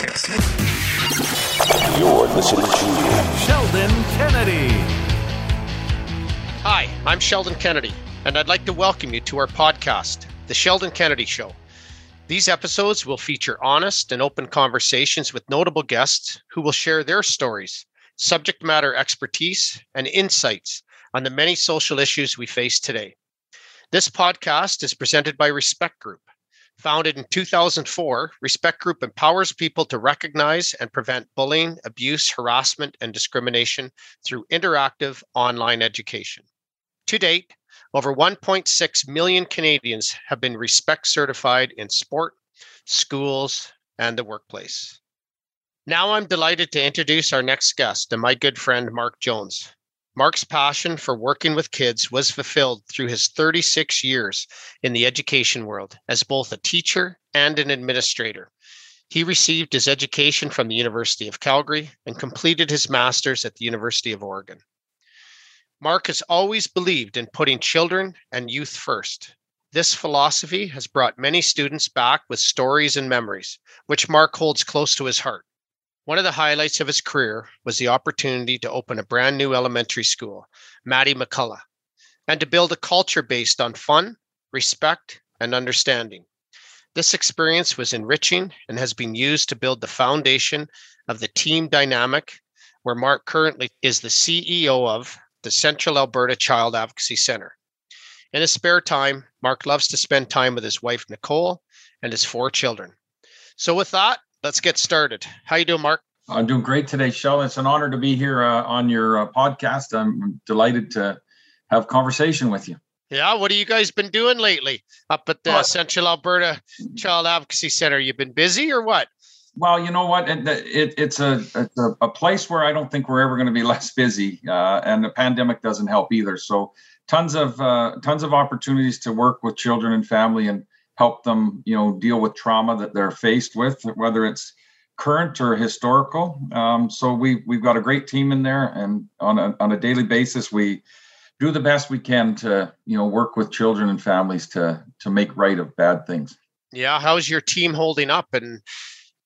You're listening to Sheldon Kennedy. Hi, I'm Sheldon Kennedy, and I'd like to welcome you to our podcast, The Sheldon Kennedy Show. These episodes will feature honest and open conversations with notable guests who will share their stories, subject matter expertise, and insights on the many social issues we face today. This podcast is presented by Respect Group. Founded in 2004, Respect Group empowers people to recognize and prevent bullying, abuse, harassment, and discrimination through interactive online education. To date, over 1.6 million Canadians have been Respect certified in sport, schools, and the workplace. Now I'm delighted to introduce our next guest and my good friend, Mark Jones. Mark's passion for working with kids was fulfilled through his 36 years in the education world as both a teacher and an administrator. He received his education from the University of Calgary and completed his master's at the University of Oregon. Mark has always believed in putting children and youth first. This philosophy has brought many students back with stories and memories, which Mark holds close to his heart. One of the highlights of his career was the opportunity to open a brand new elementary school, Mattie McCullough, and to build a culture based on fun, respect, and understanding. This experience was enriching and has been used to build the foundation of the team dynamic, where Mark currently is the CEO of the Central Alberta Child Advocacy Center. In his spare time, Mark loves to spend time with his wife Nicole and his four children. So with that, let's get started. How you doing, Mark? I'm doing great today, Shell. It's an honor to be here uh, on your uh, podcast. I'm delighted to have conversation with you. Yeah, what have you guys been doing lately up at the Well- Central Alberta Child Advocacy Center? You've been busy or what? Well, you know what? It, it, it's a it's a, a place where I don't think we're ever going to be less busy, uh, and the pandemic doesn't help either. So, tons of uh, tons of opportunities to work with children and family and help them, you know, deal with trauma that they're faced with, whether it's current or historical. Um, so we we've got a great team in there, and on a on a daily basis, we do the best we can to you know work with children and families to to make right of bad things. Yeah, how's your team holding up? And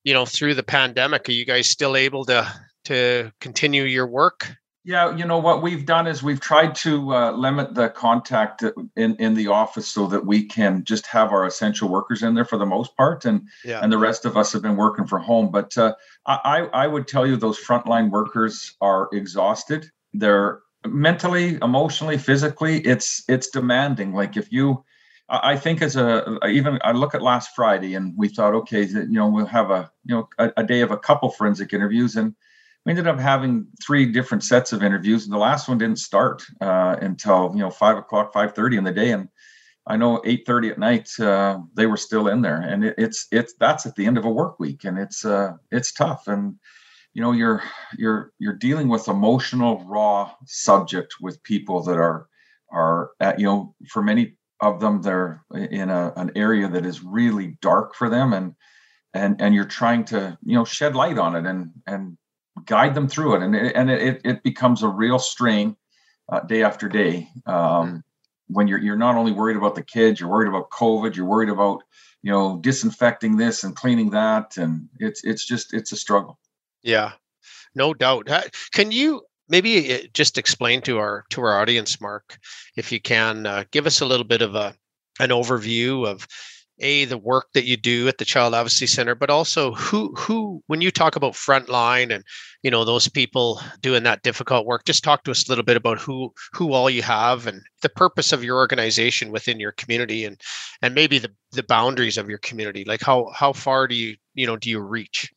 you know, through the pandemic, are you guys still able to to continue your work? Yeah, you know what we've done is we've tried to uh, limit the contact in in the office so that we can just have our essential workers in there for the most part, and Yeah. and the rest of us have been working from home. But uh, I I would tell you those frontline workers are exhausted. They're mentally, emotionally, physically. It's it's demanding. Like if you, I I think as a even I look at last Friday and we thought, okay, that, you know we'll have a you know a, a day of a couple forensic interviews and we ended up having three different sets of interviews and the last one didn't start uh, until you know five o'clock five thirty in the day and i know 8.30 at night uh, they were still in there and it, it's it's that's at the end of a work week and it's uh, it's tough and you know you're you're you're dealing with emotional raw subject with people that are are at, you know for many of them they're in a, an area that is really dark for them and and and you're trying to you know shed light on it and and guide them through it. And it, and it, it becomes a real strain uh, day after day. Um, when you're you're not only worried about the kids you're worried about covid you're worried about you know disinfecting this and cleaning that. And it's it's just it's a struggle. Yeah, no doubt. Can you maybe uh, just explain to our to our audience, Mark, if you can, uh, give us a little bit of a an overview of a the work that you do at the Child Advocacy Center, but also who who when you talk about frontline and you know those people doing that difficult work, just talk to us a little bit about who who all you have and the purpose of your organization within your community and and maybe the the boundaries of your community. Like how how far do you you know do you reach?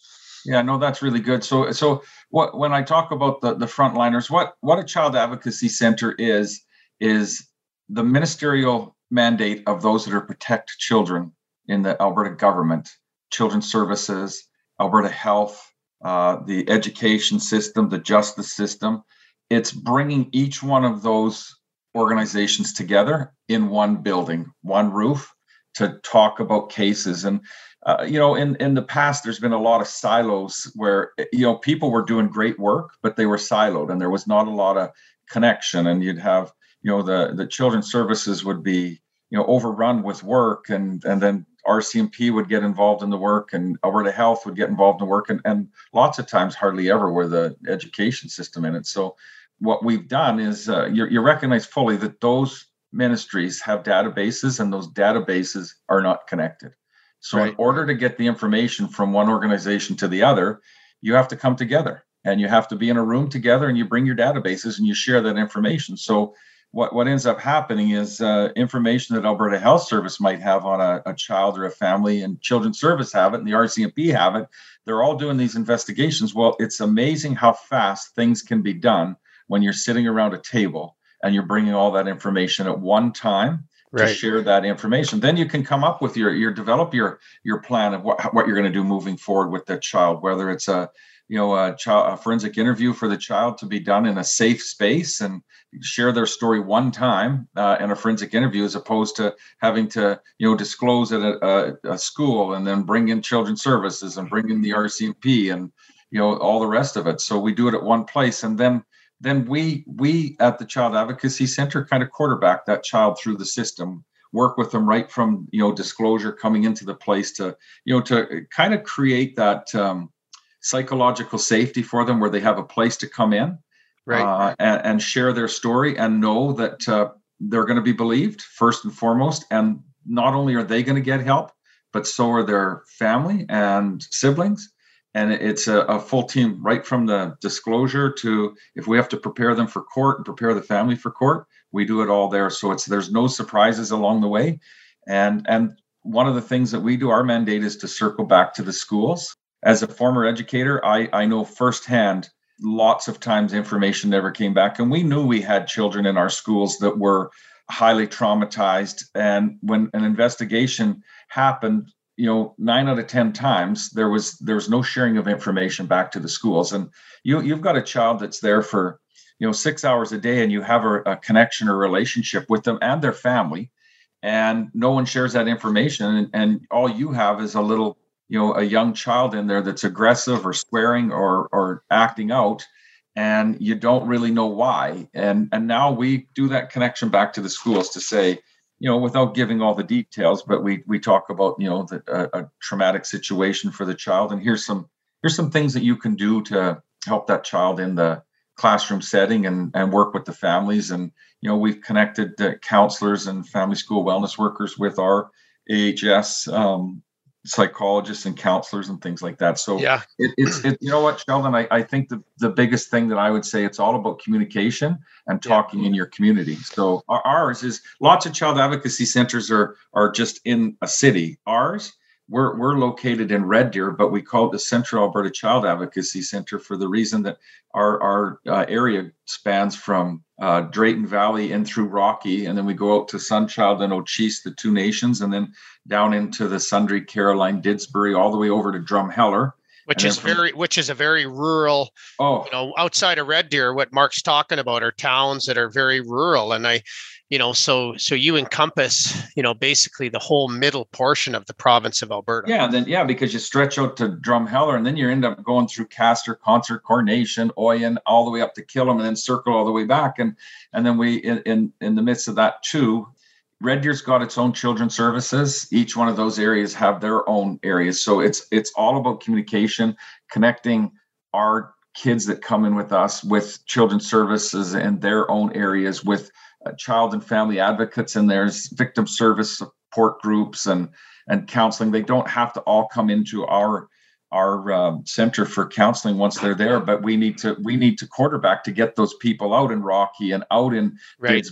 Yeah, no, that's really good. So, so what when I talk about the the frontliners, what what a child advocacy center is is the ministerial mandate of those that are protect children in the Alberta government, children's services, Alberta Health, uh, the education system, the justice system. It's bringing each one of those organizations together in one building, one roof, to talk about cases and uh, you know in in the past there's been a lot of silos where you know people were doing great work but they were siloed and there was not a lot of connection and you'd have you know the the children's services would be you know overrun with work and and then RCMP would get involved in the work and Alberta Health would get involved in the work and, and lots of times hardly ever were the education system in it. So what we've done is uh, you, you recognize fully that those ministries have databases and those databases are not connected. So right. in order to get the information from one organization to the other, you have to come together and you have to be in a room together and you bring your databases and you share that information. So what, what ends up happening is uh, information that Alberta Health Service might have on a, a, child or a family, and Children's Service have it, and the RCMP have it. They're all doing these investigations. Well, it's amazing how fast things can be done when you're sitting around a table and you're bringing all that information at one time right. to share that information. Then you can come up with your your develop your your plan of what what you're going to do moving forward with that child, whether it's a you know a, child, a forensic interview for the child to be done in a safe space and share their story one time uh, in a forensic interview as opposed to having to you know disclose at a, a, a, school and then bring in children's services and bring in the rcmp and you know all the rest of it. So we do it at one place. And then then we we at the child advocacy center kind of quarterback that child through the system work with them right from you know disclosure coming into the place to you know to kind of create that um, psychological safety for them where they have a place to come in right. uh, and, and, share their story and know that uh, they're going to be believed first and foremost. And not only are they going to get help, but so are their family and siblings. And it's a, a, full team right from the disclosure to if we have to prepare them for court and prepare the family for court, we do it all there. So it's there's no surprises along the way. And and one of the things that we do, our mandate is to circle back to the schools as a former educator, I, I know firsthand lots of times information never came back. And we knew we had children in our schools that were highly traumatized. And when an investigation happened, you know, nine out of ten times there was there was no sharing of information back to the schools. And you you've got a child that's there for you know six hours a day, and you have a, a connection or relationship with them and their family, and no one shares that information, and, and all you have is a little you know a young child in there that's aggressive or swearing or or acting out and you don't really know why. And and now we do that connection back to the schools to say you know without giving all the details but we we talk about you know the, a, a traumatic situation for the child and here's some here's some things that you can do to help that child in the classroom setting and and work with the families. And you know we've connected counselors and family school wellness workers with our AHS um, psychologists and counselors and things like that. So yeah, it, it's it, you know what, Sheldon, I, I think the, the biggest thing that I would say it's all about communication and talking yeah. in your community. So ours is lots of child advocacy centers are are just in a city. Ours we're, we're located in Red Deer, but we call it the Central Alberta Child Advocacy Center for the reason that our, our uh, area spans from uh, Drayton Valley in through Rocky, and then we go out to Sunchild and O'Chiese, the two nations, and then down into the Sundre, Caroline, Didsbury, all the way over to Drumheller. Which is from, very, which is a very rural. Oh, you know, outside of Red Deer, what Mark's talking about are towns that are very rural, and I, you know so so you encompass you know basically the whole middle portion of the province of alberta. Yeah then yeah because you stretch out to drumheller and then you end up going through castor Consort coronation oyen all the way up to killam and then circle all the way back. And and then we in in, in the midst of that too red deer's got its own children's services. Each one of those areas have their own areas. So it's it's all about communication connecting our kids that come in with us with children's services in their own areas with child and family advocates and there's victim service support groups and and counseling they don't have to all come into our our um, center for counseling once they're there but we need to we need to quarterback to get those people out in rocky and out in right.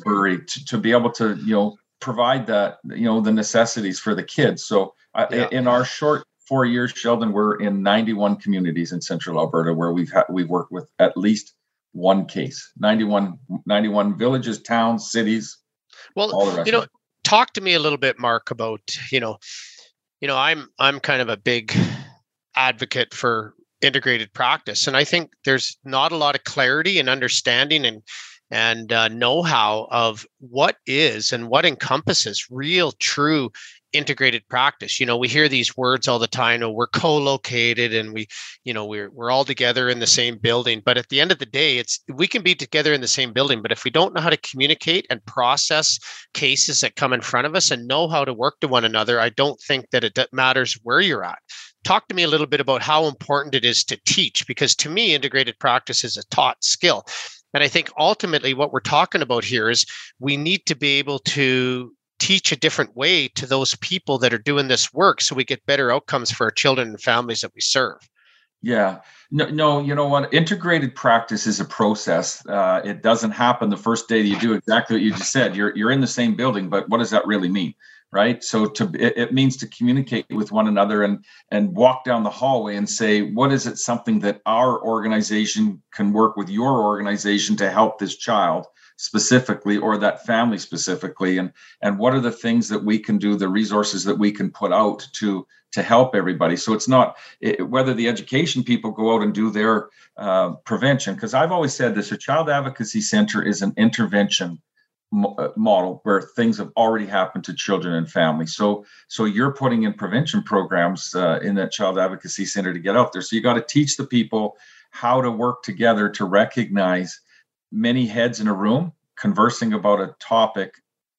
To, to be able to you know provide that you know the necessities for the kids so uh, yeah. in our short four years sheldon we're in 91 communities in central alberta where we've had we've worked with at least one case. 91 91 villages towns cities well you know talk to me a little bit mark about you know you know i'm i'm kind of a big advocate for integrated practice. And i think there's not a lot of clarity and understanding and and uh, know-how of what is and what encompasses real true integrated practice. You know we hear these words all the time oh, we're co-located and we you know we're we're all together in the same building. But at the end of the day it's we can be together in the same building but if we don't know how to communicate and process cases that come in front of us and know how to work to one another i don't think that it matters where you're at. Talk to me a little bit about how important it is to teach because to me integrated practice is a taught skill. And I think ultimately what we're talking about here is we need to be able to teach a different way to those people that are doing this work so we get better outcomes for our children and families that we serve. Yeah. No, no, you know what? Integrated practice is a process. Uh, it doesn't happen the first day you do exactly what you just said. You're you're in the same building, but what does that really mean? right so to it, it, means to communicate with one another and and walk down the hallway and say what is it something that our organization can work with your organization to help this child specifically or that family specifically and and what are the things that we can do the resources that we can put out to to help everybody so it's not it, whether the education people go out and do their uh, prevention because i've always said this a child advocacy center is an intervention uh, model where things have already happened to children and families. So, so you're putting in prevention programs uh, in that child advocacy center to get out there. So you got to teach the people how to work together to recognize many heads in a room conversing about a topic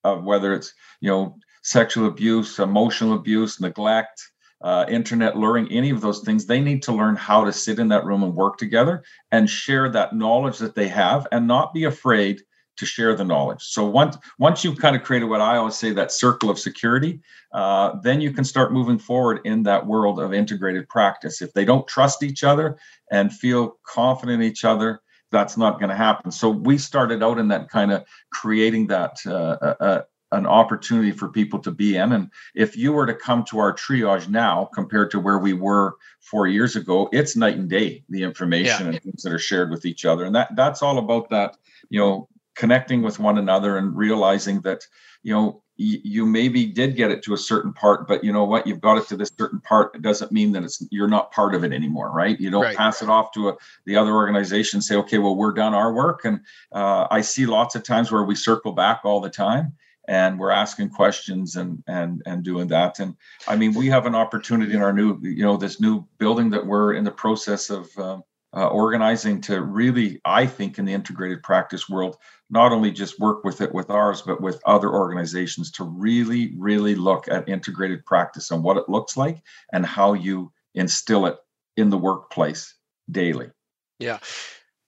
of whether it's you know sexual abuse, emotional abuse, neglect, uh, internet luring, any of those things. They need to learn how to sit in that room and work together and share that knowledge that they have, and not be afraid to share the knowledge. So once once you've kind of created what I always say that circle of security, uh, then you can start moving forward in that world of integrated practice. If they don't trust each other and feel confident in each other, that's not going to happen. So we started out in that kind of creating that. Uh, uh, uh, an opportunity for people to be in. And if you were to come to our triage now compared to where we were four years ago, it's night and day, the information yeah. and things that are shared with each other. And that that's all about that, you know, connecting with one another and realizing that you know you maybe did get it to a certain part but you know what? You've got it to this certain part. It doesn't mean that it's you're not part of it anymore right? You don't right. pass it off to a, the other organization say okay well we're done our work. And uh, i see lots of times where we circle back all the time and we're asking questions and and and doing that. And i mean we have an opportunity in our new you know this new building that we're in the process of um, uh, organizing to really, I think, in the integrated practice world, not only just work with it with ours, but with other organizations to really, really look at integrated practice and what it looks like and how you instill it in the workplace daily. Yeah.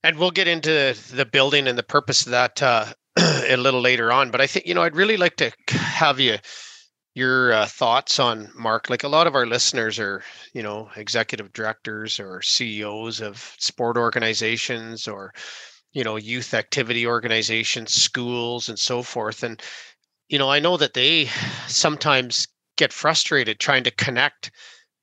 And we'll get into the building and the purpose of that uh, a little later on. But I think, you know, I'd really like to have you your uh, thoughts on Mark. Like a lot of our listeners are, you know, executive directors or CEOs of sport organizations or, you know, youth activity organizations, schools, and so forth. And, you know, I know that they sometimes get frustrated trying to connect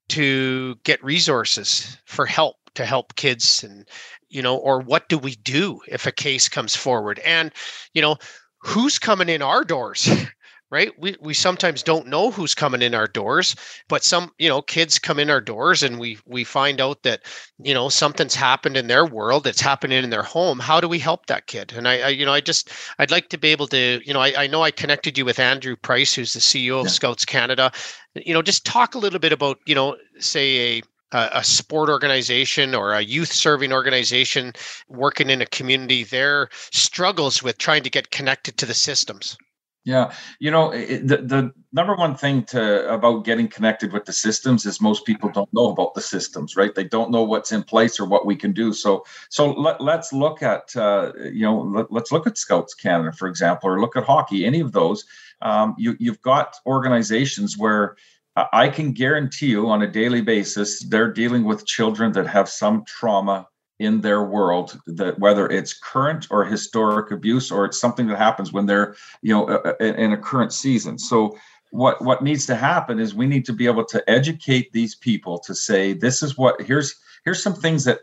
to get resources for help to help kids and you know or what do we do if a case comes forward and you know who's coming in our doors right? We we sometimes don't know who's coming in our doors but some you know kids come in our doors and we we find out that you know something's happened in their world it's happening in their home. How do we help that kid? And i, I you know i just i'd like to be able to you know I, I know i connected you with andrew price who's the ceo of yeah. scouts canada. You know just talk a little bit about you know say a a, sport organization or a youth serving organization working in a community their struggles with trying to get connected to the systems yeah, you know, it, the the number one thing to about getting connected with the systems is most people don't know about the systems, right? They don't know what's in place or what we can do. So, so let, let's look at uh, you know let, us look at Scouts Canada, for example, or look at hockey. Any of those, um, you you've got organizations where I can guarantee you on a daily basis they're dealing with children that have some trauma in their world that whether it's current or historic abuse or it's something that happens when they're you know in a current season. So what what needs to happen is we need to be able to educate these people to say this is what here's here's some things that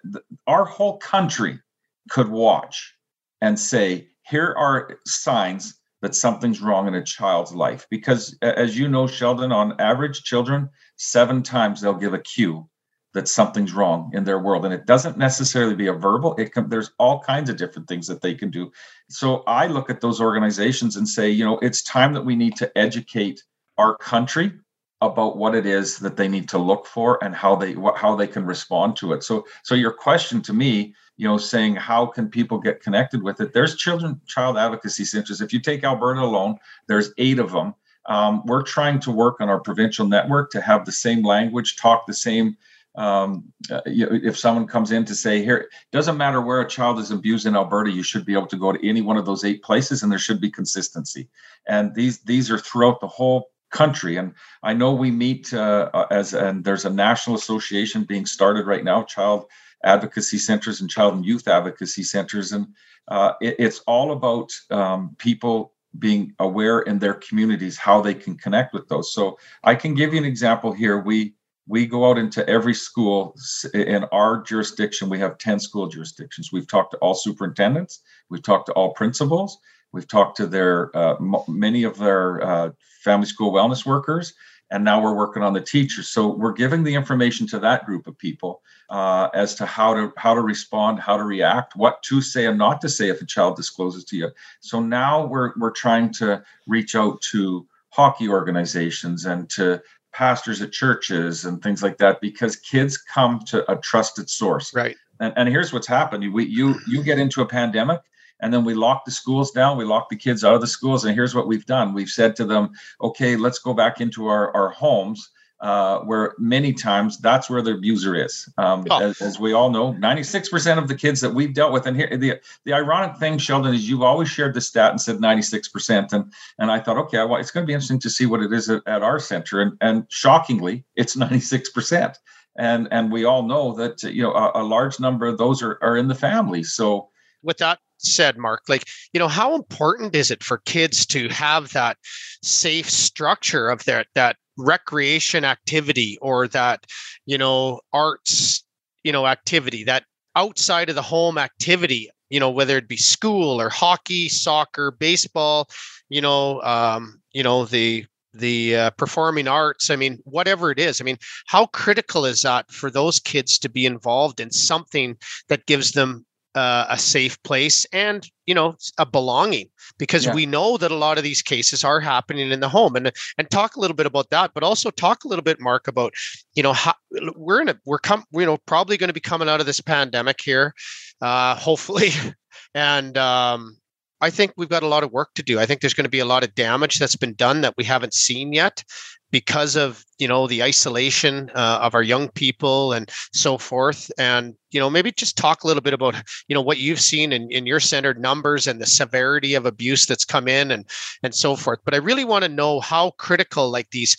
our whole country could watch and say here are signs that something's wrong in a child's life. Because as you know sheldon on average children seven times they'll give a cue that something's wrong in their world and it doesn't necessarily be a verbal it can there's all kinds of different things that they can do so i look at those organizations and say you know it's time that we need to educate our country about what it is that they need to look for and how they what, how they can respond to it. So so your question to me, you know, saying how can people get connected with it? There's children child advocacy centers. If you take Alberta alone, there's eight of them. Um, we're trying to work on our provincial network to have the same language, talk the same. Um, uh, if someone comes in to say, here, doesn't matter where a child is abused in Alberta, you should be able to go to any one of those eight places, and there should be consistency. And these these are throughout the whole country. And I know we meet uh, uh, as, and there's a national association being started right now, child advocacy centers and child and youth advocacy centers. And uh, it, it's all about um, people being aware in their communities how they can connect with those. So I can give you an example here. We we go out into every school in our jurisdiction. We have 10 school jurisdictions. We've talked to all superintendents, we've talked to all principals, we've talked to their uh, many of their uh, family school wellness workers, and now we're working on the teachers. So we're giving the information to that group of people uh, as to how to how to respond, how to react, what to say and not to say if a child discloses to you. So now we're we're trying to reach out to hockey organizations and to pastors at churches and things like that because kids come to a trusted source. Right. And, and here's what's happened: we you you get into a pandemic and then we lock the schools down we lock the kids out of the schools and here's what we've done we've said to them okay let's go back into our, our homes uh, where many times that's where the abuser is. Um, oh. as, as, we all know, 96% of the kids that we've dealt with, and here the the ironic thing, Sheldon, is you've always shared the stat and said 96%, and and I thought, okay, well, it's going to be interesting to see what it is at, at our center, and and shockingly, it's 96%, and and we all know that you know a, a large number of those are are in the family. So with that said, Mark, like, you know, how important is it for kids to have that safe structure of that that recreation activity or that, you know, arts, you know, activity, that outside of the home activity, you know, whether it be school or hockey, soccer, baseball, you know, um, you know, the the uh, performing arts i mean whatever it is i mean how critical is that for those kids to be involved in something that gives them uh, a safe place and you know a belonging because yeah. we know that a lot of these cases are happening in the home and and talk a little bit about that but also talk a little bit mark about you know how we're in a we're come you know probably going to be coming out of this pandemic here uh hopefully and um I think we've got a lot of work to do. I think there's going to be a lot of damage that's been done that we haven't seen yet because of you know the isolation uh, of our young people and so forth. And you know maybe just talk a little bit about you know what you've seen in, in your centered numbers and the severity of abuse that's come in and and so forth. But i really want to know how critical like these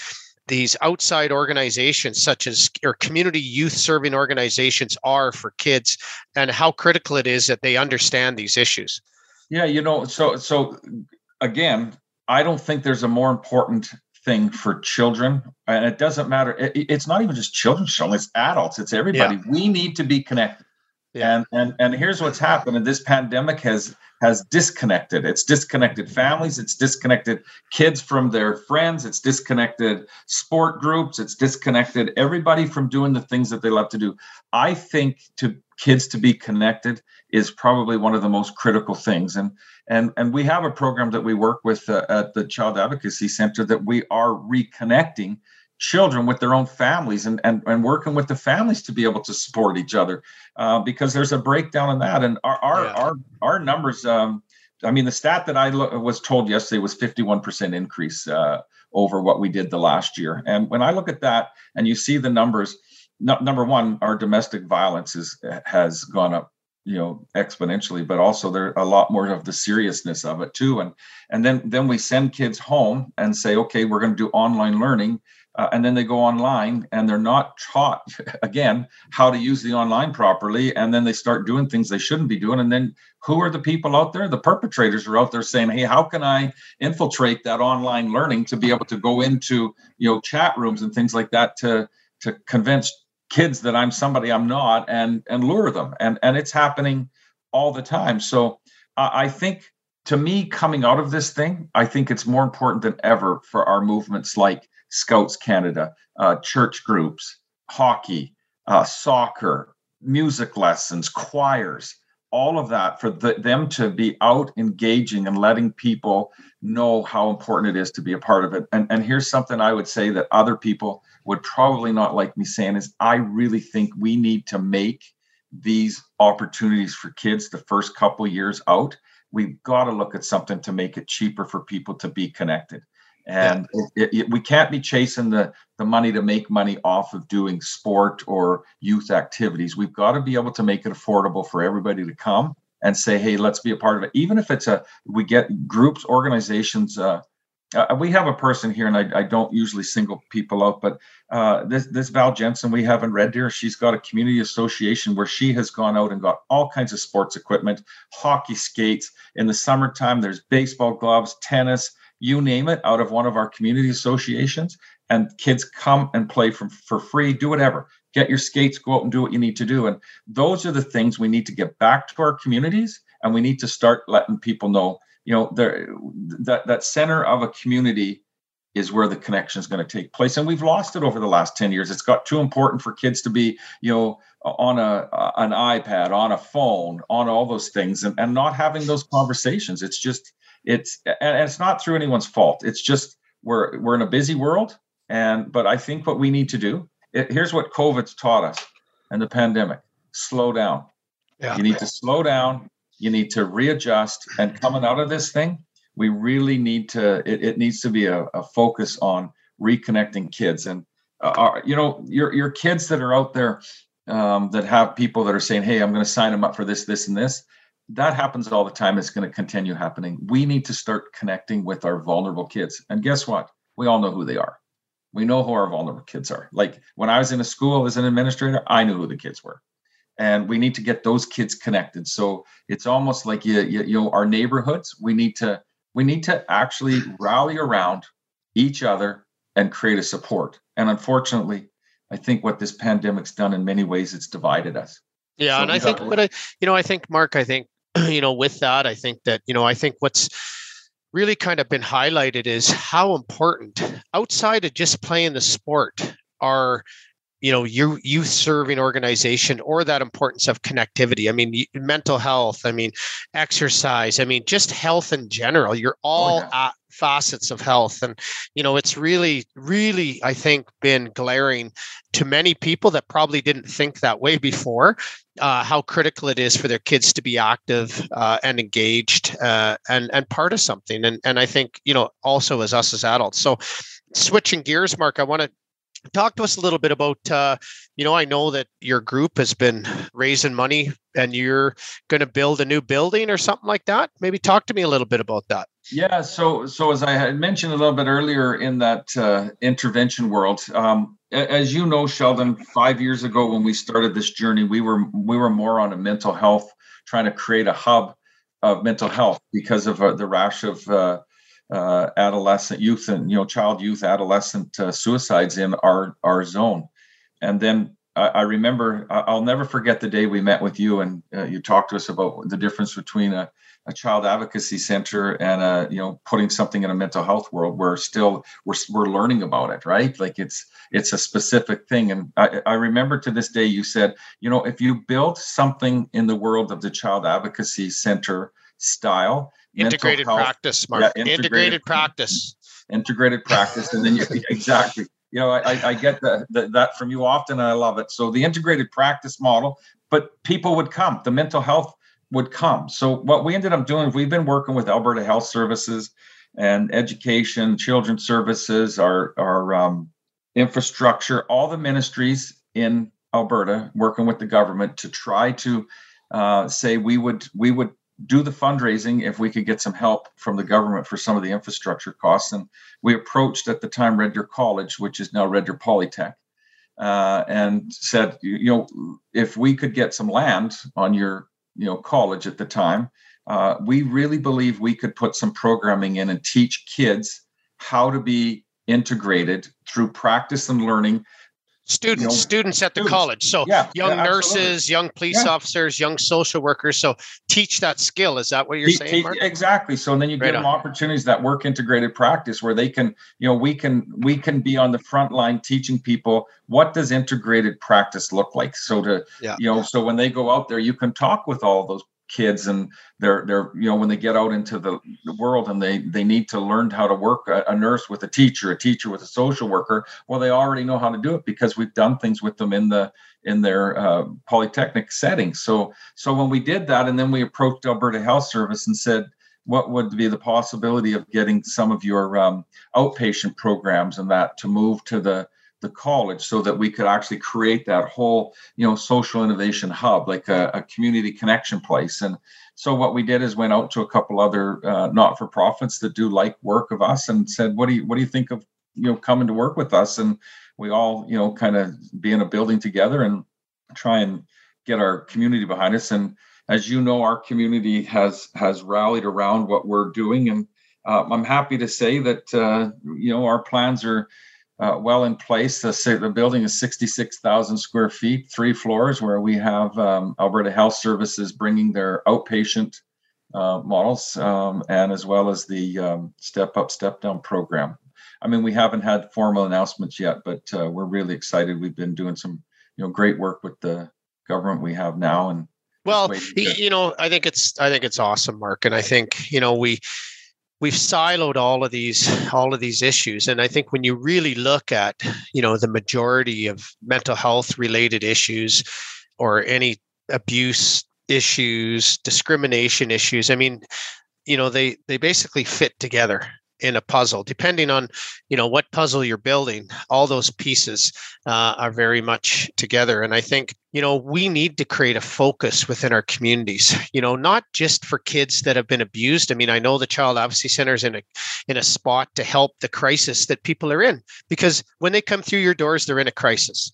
these outside organizations such as or community youth serving organizations are for kids and how critical it is that they understand these issues. Yeah you know so so again i don't think there's a more important thing for children. And it doesn't matter it, it's not even just children children it's adults it's everybody. Yeah. we need to be connected. Yeah. and and and here's what's happened and this pandemic has has disconnected. It's disconnected families it's disconnected kids from their friends it's disconnected sport groups it's disconnected everybody from doing the things that they love to do. I think to kids to be connected is probably one of the most critical things. And and and we have a program that we work with uh, at the child advocacy center that we are reconnecting children with their own families and and, and working with the families to be able to support each other uh, because there's a breakdown in that. And our our yeah. our, our numbers um, i mean the stat that i lo- was told yesterday was 51% increase uh, over what we did the last year. And when i look at that and you see the numbers no, number one our domestic violence is has gone up you know exponentially but also there a lot more of the seriousness of it too. And and then then we send kids home and say okay we're going to do online learning uh, and then they go online and they're not taught again how to use the online properly and then they start doing things they shouldn't be doing. And then who are the people out there? The perpetrators are out there saying hey how can i infiltrate that online learning to be able to go into you know chat rooms and things like that to to convince kids that I'm somebody I'm not and and lure them. And and it's happening all the time. So I think to me, coming out of this thing, I think it's more important than ever for our movements like Scouts Canada, uh, church groups, hockey, uh, soccer, music lessons, choirs, all of that for the, them to be out engaging and letting people know how important it is to be a part of it. And, and here's something I would say that other people would probably not like me saying is I really think we need to make these opportunities for kids the first couple years out. We've got to look at something to make it cheaper for people to be connected and yeah. it, it, we can't be chasing the the money to make money off of doing sport or youth activities we've got to be able to make it affordable for everybody to come and say hey let's be a part of it even if it's a we get groups organizations uh, uh, we have a person here, and I, I, don't usually single people out, but uh, this this Val Jensen we have in Red Deer, she's got a community association where she has gone out and got all kinds of sports equipment, hockey skates. In the summertime, there's baseball gloves, tennis, you name it, out of one of our community associations, and kids come and play for, for free, do whatever. Get your skates, go out and do what you need to do. And those are the things we need to get back to our communities, and we need to start letting people know, you know, that that center of a community is where the connection is going to take place and we've lost it over the last 10 years it's got too important for kids to be you know on a an ipad on a phone on all those things and, and not having those conversations it's just it's and it's not through anyone's fault. It's just we're we're in a busy world, and but I think what we need to do. It, here's what COVID's taught us, and the pandemic: slow down. Yeah. You need to slow down. You need to readjust. And coming out of this thing, we really need to. It, it needs to be a, a focus on reconnecting kids and uh, you know your your kids that are out there um, that have people that are saying, "Hey, I'm going to sign them up for this, this, and this." That happens all the time. It's going to continue happening. We need to start connecting with our vulnerable kids. And guess what? We all know who they are. We know who our vulnerable kids are. Like when I was in a school as an administrator, I knew who the kids were. And we need to get those kids connected. So it's almost like you, you, you know, our neighborhoods, we need to we need to actually rally around each other and create a support. And unfortunately, I think what this pandemic's done in many ways, it's divided us. Yeah, so and I think, but I, you know, I think Mark, I think you know, with that, I think that, you know, I think what's really kind of been highlighted is how important outside of just playing the sport are you know your youth serving organization or that importance of connectivity. I mean mental health i mean exercise i mean just health in general. You're oh, all oh, yeah. facets of health. And you know it's really really i think been glaring to many people that probably didn't think that way before uh, how critical it is for their kids to be active uh, and engaged uh, and and part of something. And and i think you know also as us as adults. So switching gears mark i want to talk to us a little bit about uh, you know i know that your group has been raising money and you're going to build a new building or something like that. Maybe talk to me a little bit about that. Yeah so so as i had mentioned a little bit earlier in that uh, intervention world um, as you know sheldon five years ago when we started this journey we were we were more on a mental health trying to create a hub of mental health because of uh, the rash of uh, uh, adolescent youth and you know child youth adolescent uh, suicides in our our zone. And then I, I, remember i'll never forget the day we met with you and uh, you talked to us about the difference between a, a child advocacy center and a you know putting something in a mental health world we're still we're, we're learning about it right? Like it's it's a specific thing. And I, I remember to this day you said you know if you build something in the world of the child advocacy center style integrated practice Mark. Yeah, integrated, integrated practice. integrated practice and then you exactly. You know i, I get the, the, that from you often and i love it. So the integrated practice model but people would come the mental health would come. So what we ended up doing we've been working with alberta health services and education children's services our our um, infrastructure all the ministries in alberta working with the government to try to uh, say we would we would do the fundraising if we could get some help from the government for some of the infrastructure costs. And we approached at the time Red Deer College, which is now Red Deer Polytech, uh, and said, you know, if we could get some land on your, you know, college at the time, uh, we really believe we could put some programming in and teach kids how to be integrated through practice and learning students you know, students at the students. college so yeah, young yeah, nurses young police yeah. officers young social workers so teach that skill is that what you're saying Mark? exactly so and then you right give on. them opportunities that work integrated practice where they can you know we can we can be on the front line teaching people what does integrated practice look like so to yeah. you know so when they go out there you can talk with all those kids and they're they're you know when they get out into the, world and they they need to learn how to work a, a, nurse with a teacher a teacher with a social worker well they already know how to do it because we've done things with them in the in their uh, polytechnic setting. So so when we did that and then we approached alberta health service and said what would be the possibility of getting some of your um, outpatient programs and that to move to the the college so that we could actually create that whole you know social innovation hub like a, a community connection place. And so what we did is went out to a couple other uh, not-for-profits that do like work of us and said what do you what do you think of you know coming to work with us? And we all you know kind of be in a building together and try and get our community behind us. And as you know our community has has rallied around what we're doing. And uh, i'm happy to say that uh, you know our plans are uh, well in place. The, the building is 66,000 square feet, three floors, where we have um, Alberta Health Services bringing their outpatient uh, models um, and as well as the um, step up, step down program. I mean, we haven't had formal announcements yet, but uh, we're really excited. We've been doing some, you know, great work with the government we have now, and well, you know, I think it's I think it's awesome, Mark, and I think you know we we've siloed all of these all of these issues. And i think when you really look at you know the majority of mental health related issues or any abuse issues discrimination issues i mean you know they they basically fit together in a puzzle depending on you know what puzzle you're building all those pieces uh, are very much together. And i think you know we need to create a focus within our communities you know not just for kids that have been abused. I mean i know the child advocacy center is in a in a spot to help the crisis that people are in because when they come through your doors they're in a crisis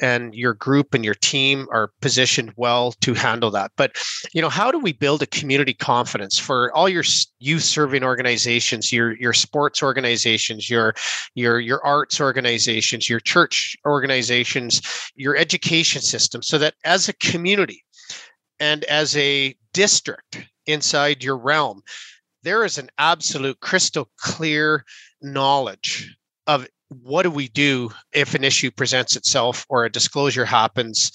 and your group and your team are positioned well to handle that. But you know how do we build a community confidence for all your youth serving organizations your your sports organizations your your your arts organizations your church organizations your education system so that as a community and as a district inside your realm there is an absolute crystal clear knowledge of what do we do if an issue presents itself or a disclosure happens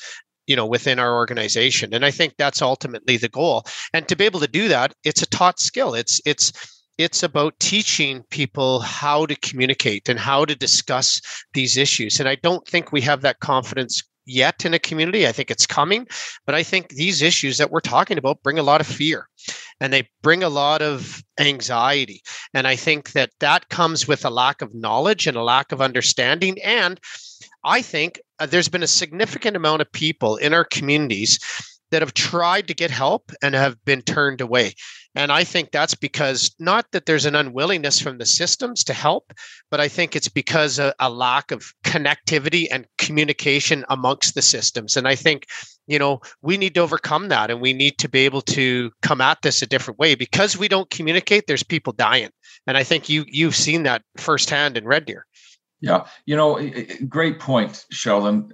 you know within our organization? And i think that's ultimately the goal. And to be able to do that it's a taught skill. It's it's it's about teaching people how to communicate and how to discuss these issues. And i don't think we have that confidence yet in a community. I think it's coming, but I think these issues that we're talking about bring a lot of fear and they bring a lot of anxiety. And I think that that comes with a lack of knowledge and a lack of understanding. And I think uh, there's been a significant amount of people in our communities that have tried to get help and have been turned away. And I think that's because not that there's an unwillingness from the systems to help, but I think it's because a, a lack of connectivity and communication amongst the systems. And I think, you know, we need to overcome that and we need to be able to come at this a different way because we don't communicate, there's people dying. And I think you you've seen that firsthand in Red Deer. Yeah, you know, great point, Sheldon.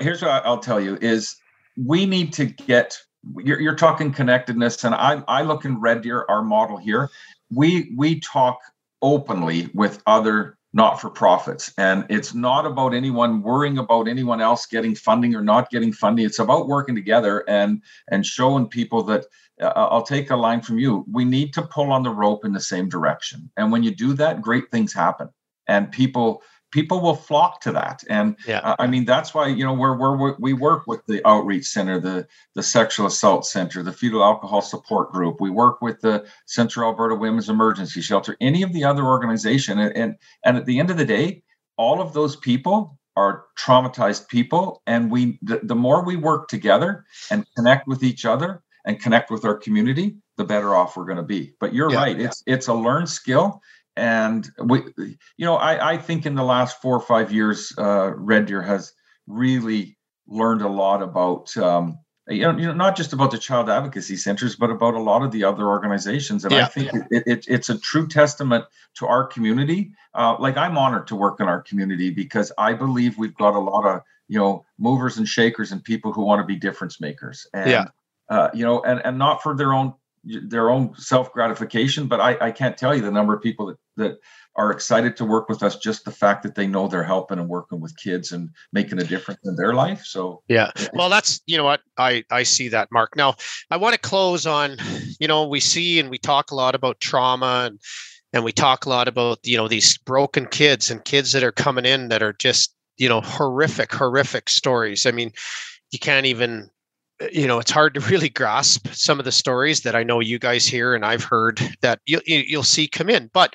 Here's what I'll tell you: is we need to get you're, you're talking connectedness and I, I look in red deer our model here we we talk openly with other not-for-profits and it's not about anyone worrying about anyone else getting funding or not getting funding. It's about working together and and showing people that uh, i'll take a line from you. We need to pull on the rope in the same direction. And when you do that great things happen. And people people will flock to that. And yeah. uh, i mean that's why you know we're, we're, we work with the outreach center the the sexual assault center the fetal alcohol support group. We work with the central alberta women's emergency shelter any of the other organization. And and, and at the end of the day all of those people are traumatized people. And we the, the more we work together and connect with each other and connect with our community the better off we're going to be. But you're yeah, right. Yeah. it's it's a learned skill and we you know i i think in the last four or five years uh red deer has really learned a lot about um you know, you know not just about the child advocacy centers but about a lot of the other organizations. And yeah, i think it, it, it's a true testament to our community. Uh, like i'm honored to work in our community because i believe we've got a lot of you know movers and shakers and people who want to be difference makers. And yeah. uh, you know and and not for their own their own self gratification but I, I can't tell you the number of people that, that are excited to work with us just the fact that they know they're helping and working with kids and making a difference in their life so. Yeah well that's you know what i i see that mark. Now i want to close on you know we see and we talk a lot about trauma and and we talk a lot about you know these broken kids and kids that are coming in that are just you know horrific horrific stories. I mean you can't even you know it's hard to really grasp some of the stories that i know you guys hear and i've heard that you, you'll see come in. But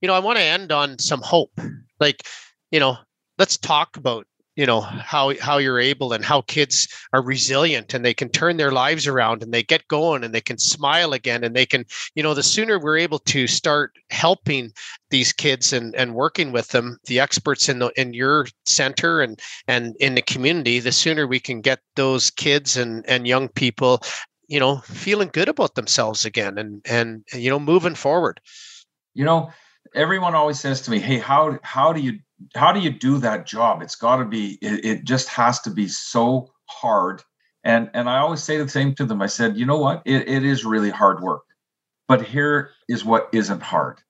you know i want to end on some hope. Like you know let's talk about you know how how you're able and how kids are resilient and they can turn their lives around and they get going and they can smile again and they can you know the sooner we're able to start helping these kids and and working with them the experts in the in your center and and in the community the sooner we can get those kids and and young people you know feeling good about themselves again and and you know moving forward. You know everyone always says to me hey how how do you how do you do that job? It's got to be it, it, just has to be so hard. And and i always say the same to them. I said you know what? It, it is really hard work but here is what isn't hard.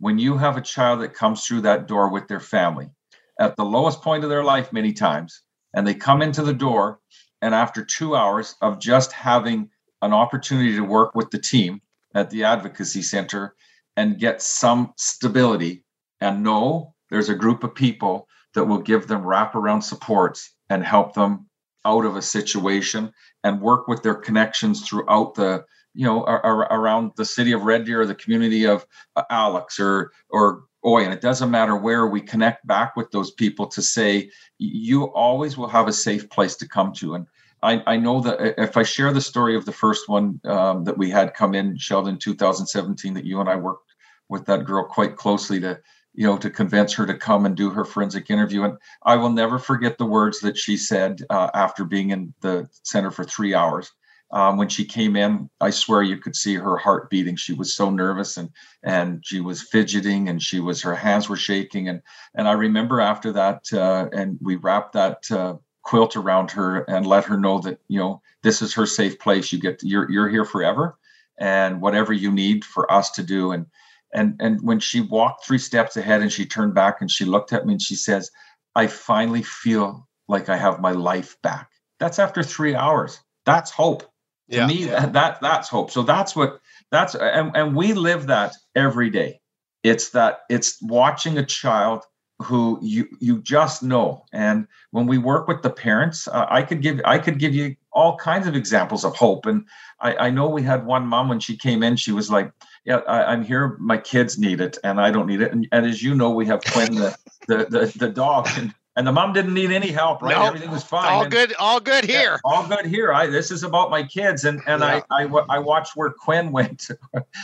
When you have a child that comes through that door with their family at the lowest point of their life many times and they come into the door and after two hours of just having an opportunity to work with the team at the advocacy center and get some stability and know there's a group of people that will give them wraparound supports and help them out of a situation and work with their connections throughout the you know ar- around the city of red deer or the community of uh, Alix or or Oyen it doesn't matter where we connect back with those people to say you always will have a safe place to come to. And I, I know that uh, if I share the story of the first one um, that we had come in, Sheldon, 2017, that you and I worked with that girl quite closely to you know, to convince her to come and do her forensic interview. And I will never forget the words that she said uh, after being in the center for three hours. Um, when she came in, I swear you could see her heart beating. She was so nervous and and she was fidgeting and she was her hands were shaking. And and I remember after that, uh, and we wrapped that uh, quilt around her and let her know that you know this is her safe place. You get you're you're here forever, and whatever you need for us to do. And and and when she walked three steps ahead and she turned back and she looked at me and she says i finally feel like i have my life back. That's after three hours. That's hope. To yeah, me yeah. That, that that's hope. So that's what that's and, and we live that every day. It's that it's watching a child who you you just know and when we work with the parents uh, i could give i could give you all kinds of examples of hope and i i know we had one mom when she came in she was like yeah, I, am here. My kids need it, and I don't need it. And, and as you know, we have Quinn, the the the, the dog, and, and the mom didn't need any help. Right, nope. everything was fine. All and, good, all good here. Yeah, all good here. I this is about my kids, and and yeah. I, I I watched where Quinn went.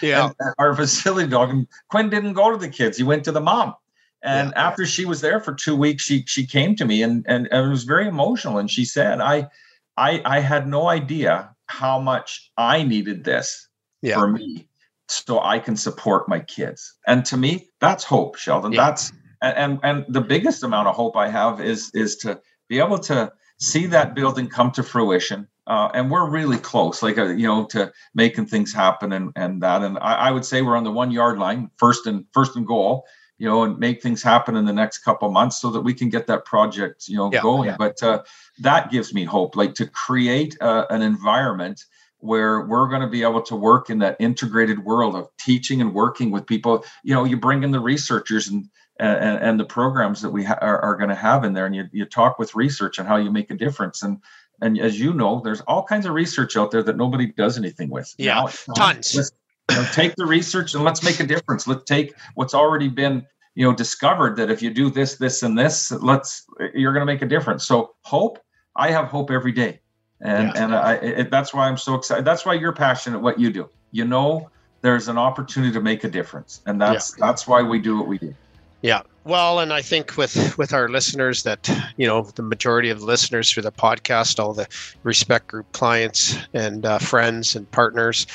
Yeah, our facility dog, and Quinn didn't go to the kids. He went to the mom. And yeah. after she was there for two weeks, she she came to me and, and and it was very emotional. And she said, I I I had no idea how much I needed this yeah. for me so I can support my kids. And to me, that's hope, Sheldon. Yeah. That's and, and and the biggest amount of hope I have is is to be able to see that building come to fruition. Uh, and we're really close, like uh, you know, to making things happen and and that. And I, I, would say we're on the one yard line, first and first and goal, you know, and make things happen in the next couple months so that we can get that project, you know, yeah, going. Yeah. But uh, that gives me hope, like to create uh, an environment where we're going to be able to work in that integrated world of teaching and working with people. You know you bring in the researchers and and, and the programs that we ha- are, are going to have in there and you, you talk with research and how you make a difference. And and as you know there's all kinds of research out there that nobody does anything with. Yeah. Tons. let's, you know, take the research and let's make a difference let's take what's already been you know discovered that if you do this this and this let's you're going to make a difference so hope i have hope every day and yeah. and I, it, that's why I'm so excited. That's why you're passionate what you do. You know, there's an opportunity to make a difference, and that's yeah. that's why we do what we do. Yeah. Well, and I think with with our listeners that you know the majority of the listeners for the podcast, all the respect group clients and uh, friends and partners,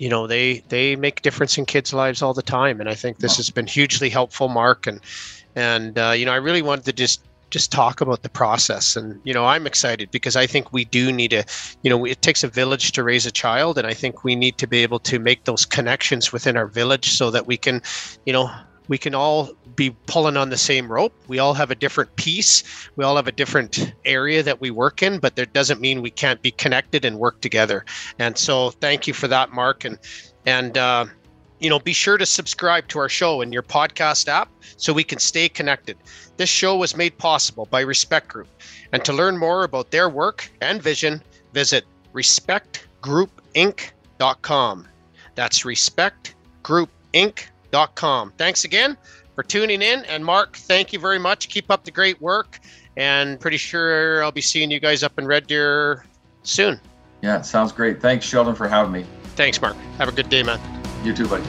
you know they they make difference in kids' lives all the time, and I think this has been hugely helpful, Mark. And and uh, you know I really wanted to just just talk about the process and you know i'm excited because i think we do need to you know it takes a village to raise a child and i think we need to be able to make those connections within our village so that we can you know we can all be pulling on the same rope. We all have a different piece. We all have a different area that we work in, but that doesn't mean we can't be connected and work together. And so, thank you for that, Mark. And and uh, you know, be sure to subscribe to our show in your podcast app so we can stay connected. This show was made possible by Respect Group. And to learn more about their work and vision, visit respectgroupinc.com. That's respectgroupinc.com. Thanks again for tuning in. And Mark, thank you very much. Keep up the great work. And pretty sure I'll be seeing you guys up in Red Deer soon. Yeah, sounds great. Thanks, Sheldon, for having me. Thanks, Mark. Have a good day, man. You too, buddy.